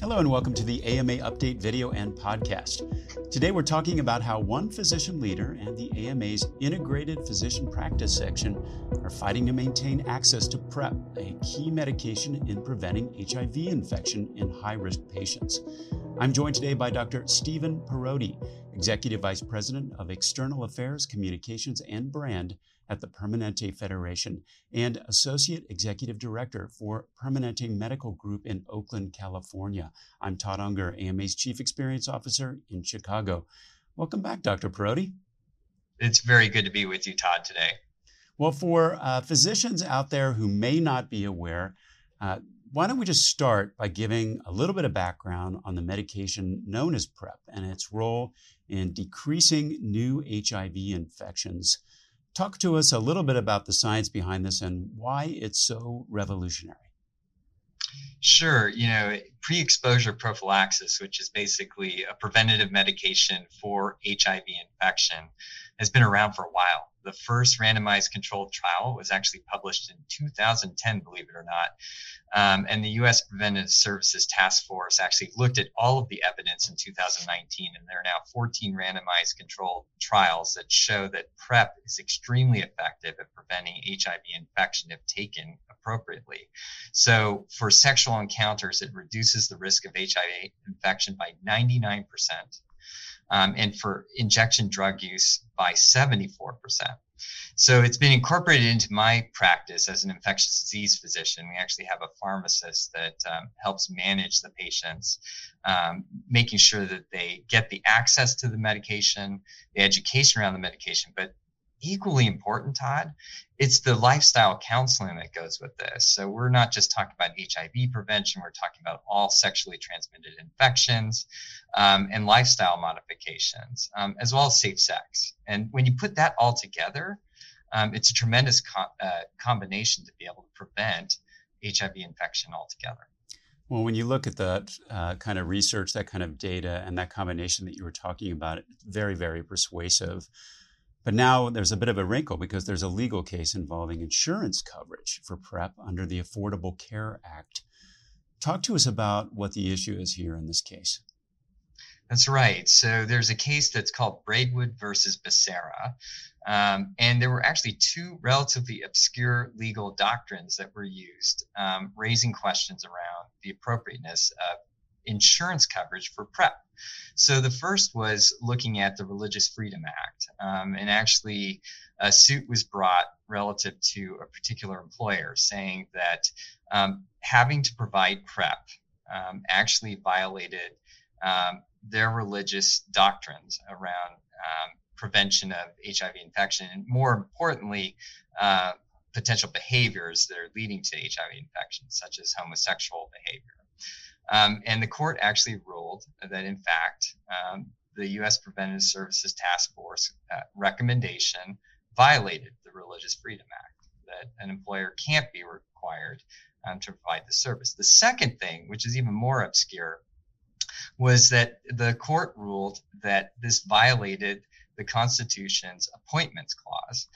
Hello, and welcome to the AMA Update video and podcast. Today, we're talking about how one physician leader and the AMA's Integrated Physician Practice section are fighting to maintain access to PrEP, a key medication in preventing HIV infection in high risk patients. I'm joined today by Dr. Stephen Parodi, Executive Vice President of External Affairs, Communications, and Brand at the Permanente Federation and Associate Executive Director for Permanente Medical Group in Oakland, California. I'm Todd Unger, AMA's Chief Experience Officer in Chicago. Welcome back, Dr. Parodi. It's very good to be with you, Todd, today. Well, for uh, physicians out there who may not be aware, uh, why don't we just start by giving a little bit of background on the medication known as PrEP and its role in decreasing new HIV infections Talk to us a little bit about the science behind this and why it's so revolutionary. Sure. You know, pre exposure prophylaxis, which is basically a preventative medication for HIV infection, has been around for a while the first randomized controlled trial was actually published in 2010, believe it or not. Um, and the U.S. Preventive Services Task Force actually looked at all of the evidence in 2019, and there are now 14 randomized controlled trials that show that PrEP is extremely effective at preventing HIV infection if taken appropriately. So, for sexual encounters, it reduces the risk of HIV infection by 99 percent um, and for injection drug use by 74%. So it's been incorporated into my practice as an infectious disease physician. We actually have a pharmacist that um, helps manage the patients, um, making sure that they get the access to the medication, the education around the medication, but equally important, Todd, it's the lifestyle counseling that goes with this. So we're not just talking about HIV prevention, we're talking about all sexually transmitted infections um, and lifestyle modifications, um, as well as safe sex. And when you put that all together, um, it's a tremendous co- uh, combination to be able to prevent HIV infection altogether. Well, when you look at that uh, kind of research, that kind of data, and that combination that you were talking about, it's very, very persuasive. But now there's a bit of a wrinkle because there's a legal case involving insurance coverage for PrEP under the Affordable Care Act. Talk to us about what the issue is here in this case. That's right. So there's a case that's called Braidwood versus Becerra. Um, and there were actually two relatively obscure legal doctrines that were used, um, raising questions around the appropriateness of insurance coverage for PrEP. So the first was looking at the Religious Freedom Act, um, and actually a suit was brought relative to a particular employer saying that um, having to provide PrEP um, actually violated um, their religious doctrines around um, prevention of HIV infection, and more importantly, uh, potential behaviors that are leading to HIV infection, such as homosexual behavior. Um, and the court actually ruled that, in fact, um, the U.S. Preventive Services Task Force uh, recommendation violated the Religious Freedom Act, that an employer can't be required um, to provide the service. The second thing, which is even more obscure, was that the court ruled that this violated the Constitution's appointments clause.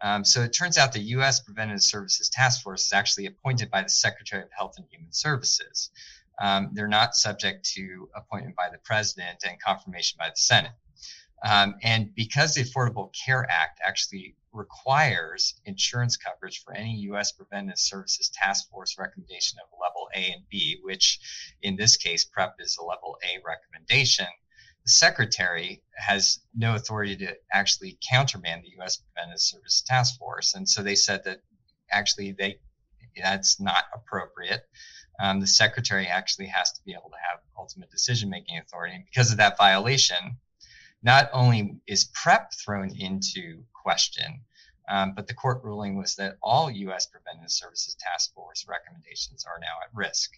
Um, so it turns out the U.S. Preventive Services Task Force is actually appointed by the Secretary of Health and Human Services um, they're not subject to appointment by the president and confirmation by the Senate. Um, and because the Affordable Care Act actually requires insurance coverage for any U.S. Preventive Services Task Force recommendation of level A and B, which in this case, PrEP is a level A recommendation, the Secretary has no authority to actually countermand the U.S. Preventive Services Task Force. And so they said that actually they that's not appropriate um, the secretary actually has to be able to have ultimate decision making authority. And because of that violation, not only is PrEP thrown into question, um, but the court ruling was that all U.S. Preventive Services Task Force recommendations are now at risk.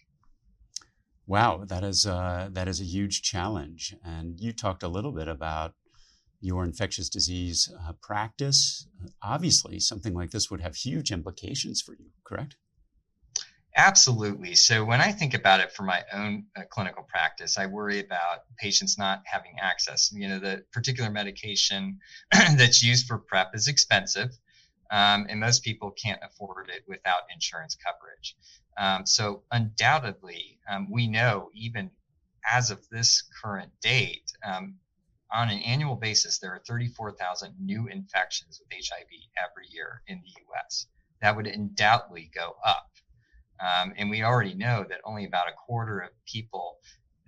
Wow, that is uh, that is a huge challenge. And you talked a little bit about your infectious disease uh, practice. Obviously, something like this would have huge implications for you, correct? Absolutely. So when I think about it for my own uh, clinical practice, I worry about patients not having access. You know, the particular medication that's used for PrEP is expensive. um, and most people can't afford it without insurance coverage. Um, so undoubtedly, um, we know even as of this current date, um, on an annual basis, there are 34,000 new infections with HIV every year in the U.S. That would undoubtedly go up. Um, and we already know that only about a quarter of people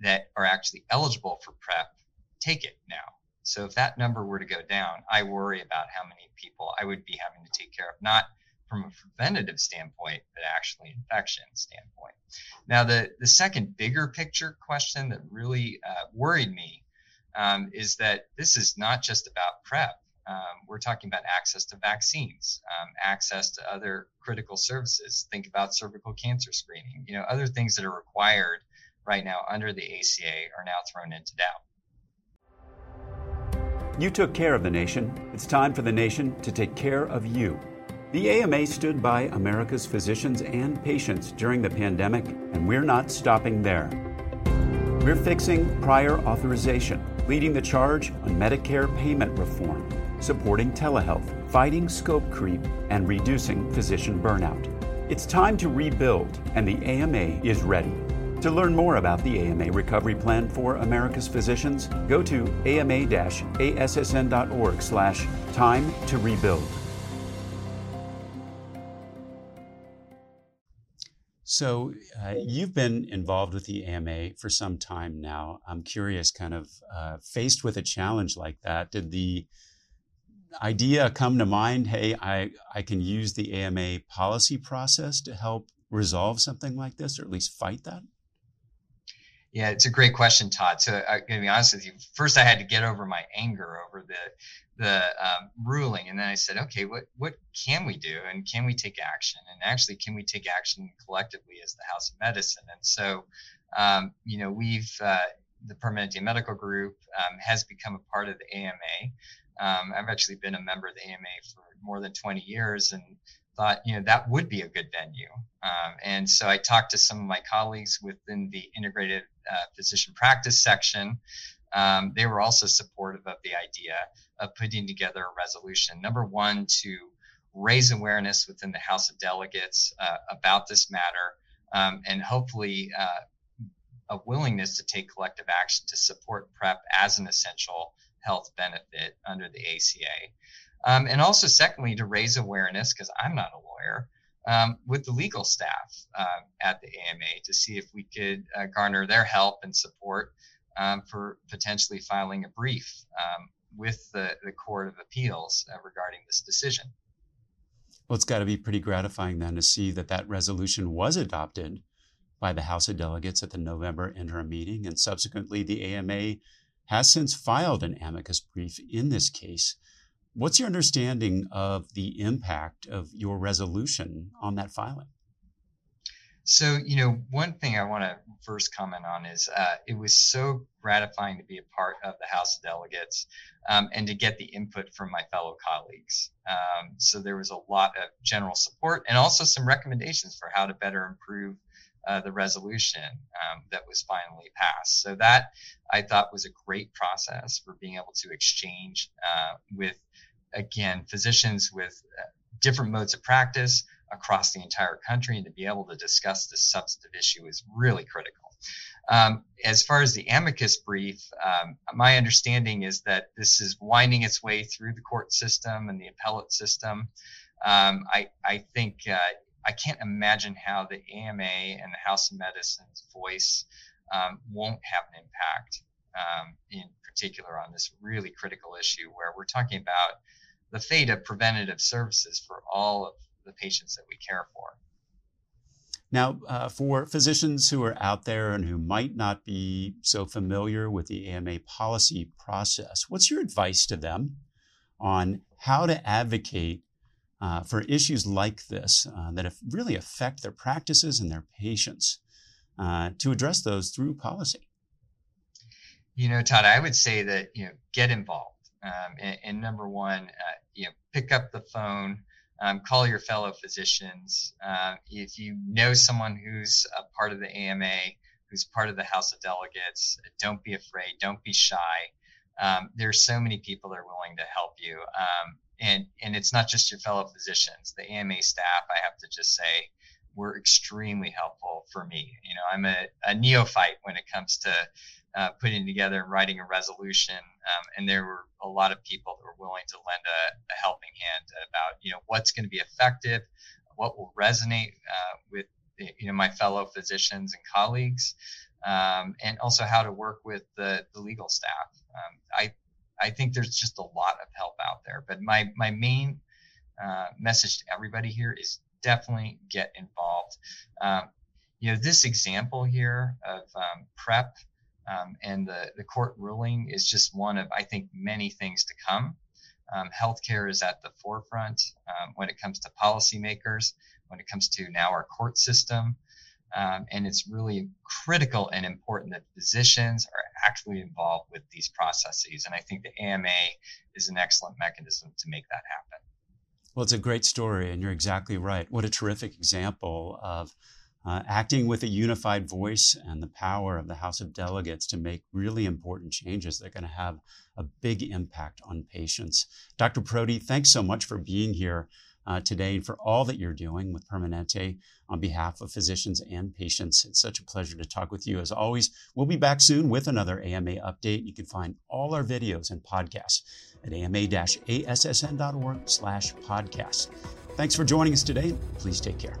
that are actually eligible for PrEP take it now. So if that number were to go down, I worry about how many people I would be having to take care of, not from a preventative standpoint, but actually infection standpoint. Now, the, the second bigger picture question that really uh, worried me um, is that this is not just about PrEP. Um, we're talking about access to vaccines, um, access to other critical services. Think about cervical cancer screening. You know, other things that are required right now under the ACA are now thrown into doubt. You took care of the nation. It's time for the nation to take care of you. The AMA stood by America's physicians and patients during the pandemic, and we're not stopping there. We're fixing prior authorization, leading the charge on Medicare payment reform, supporting telehealth, fighting scope creep, and reducing physician burnout. It's time to rebuild, and the AMA is ready. To learn more about the AMA Recovery Plan for America's Physicians, go to ama-assn.org slash time to rebuild. So, uh, you've been involved with the AMA for some time now. I'm curious, kind of uh, faced with a challenge like that, did the idea come to mind hey, I, I can use the AMA policy process to help resolve something like this, or at least fight that? Yeah, it's a great question, Todd. So I'm going to be honest with you. First, I had to get over my anger over the the um, ruling, and then I said, okay, what what can we do, and can we take action, and actually, can we take action collectively as the House of Medicine? And so, um, you know, we've uh, the Permanente Medical Group um, has become a part of the AMA. Um, I've actually been a member of the AMA for more than 20 years, and thought, you know, that would be a good venue. Um, and so I talked to some of my colleagues within the integrated uh, physician practice section. Um, they were also supportive of the idea of putting together a resolution. Number one, to raise awareness within the House of Delegates uh, about this matter, um, and hopefully uh, a willingness to take collective action to support PrEP as an essential health benefit under the ACA. Um, and also, secondly, to raise awareness, because I'm not a lawyer, um, with the legal staff uh, at the AMA to see if we could uh, garner their help and support um, for potentially filing a brief um, with the, the Court of Appeals uh, regarding this decision. Well, it's got to be pretty gratifying then to see that that resolution was adopted by the House of Delegates at the November interim meeting, and subsequently the AMA has since filed an amicus brief in this case. What's your understanding of the impact of your resolution on that filing? So, you know, one thing I want to first comment on is uh, it was so gratifying to be a part of the House of Delegates um, and to get the input from my fellow colleagues. Um, so, there was a lot of general support and also some recommendations for how to better improve uh, the resolution um, that was finally passed. So, that I thought was a great process for being able to exchange uh, with again, physicians with uh, different modes of practice across the entire country and to be able to discuss this substantive issue is really critical. Um, as far as the amicus brief, um, my understanding is that this is winding its way through the court system and the appellate system. Um, I, I, think uh, I can't imagine how the AMA and the House of Medicine's voice um, won't have an impact um, in particular on this really critical issue where we're talking about the fate of preventative services for all of the patients that we care for. Now, uh, for physicians who are out there and who might not be so familiar with the AMA policy process, what's your advice to them on how to advocate uh, for issues like this uh, that really affect their practices and their patients uh, to address those through policy? You know, Todd, I would say that, you know, get involved. Um, and, and, number one, uh, you know, pick up the phone, um, call your fellow physicians. Uh, if you know someone who's a part of the AMA, who's part of the House of Delegates, don't be afraid, don't be shy. um, there's so many people that are willing to help you. Um, and, and it's not just your fellow physicians, the AMA staff, I have to just say, were extremely helpful for me. You know, I'm a, a neophyte when it comes to uh, putting together and writing a resolution. Um, and there were a lot of people that were willing to lend a, a helping hand about, you know, what's going to be effective, what will resonate uh, with, you know, my fellow physicians and colleagues, um, and also how to work with the, the legal staff. Um, I, I think there's just a lot of help out there, but my, my main uh, message to everybody here is definitely get involved. Um, you know, this example here of um, PrEP um, and the, the court ruling is just one of, I think, many things to come. Um, healthcare is at the forefront um, when it comes to policymakers, when it comes to now our court system. Um, and it's really critical and important that physicians are actually involved with these processes. And I think the AMA is an excellent mechanism to make that happen. Well, it's a great story, and you're exactly right. What a terrific example of uh, acting with a unified voice and the power of the House of Delegates to make really important changes that are going to have a big impact on patients. Dr. Parodi, thanks so much for being here uh, today and for all that you're doing with Permanente on behalf of physicians and patients. It's such a pleasure to talk with you. As always, we'll be back soon with another AMA update. You can find all our videos and podcasts at ama-assn.org slash podcast. Thanks for joining us today. Please take care.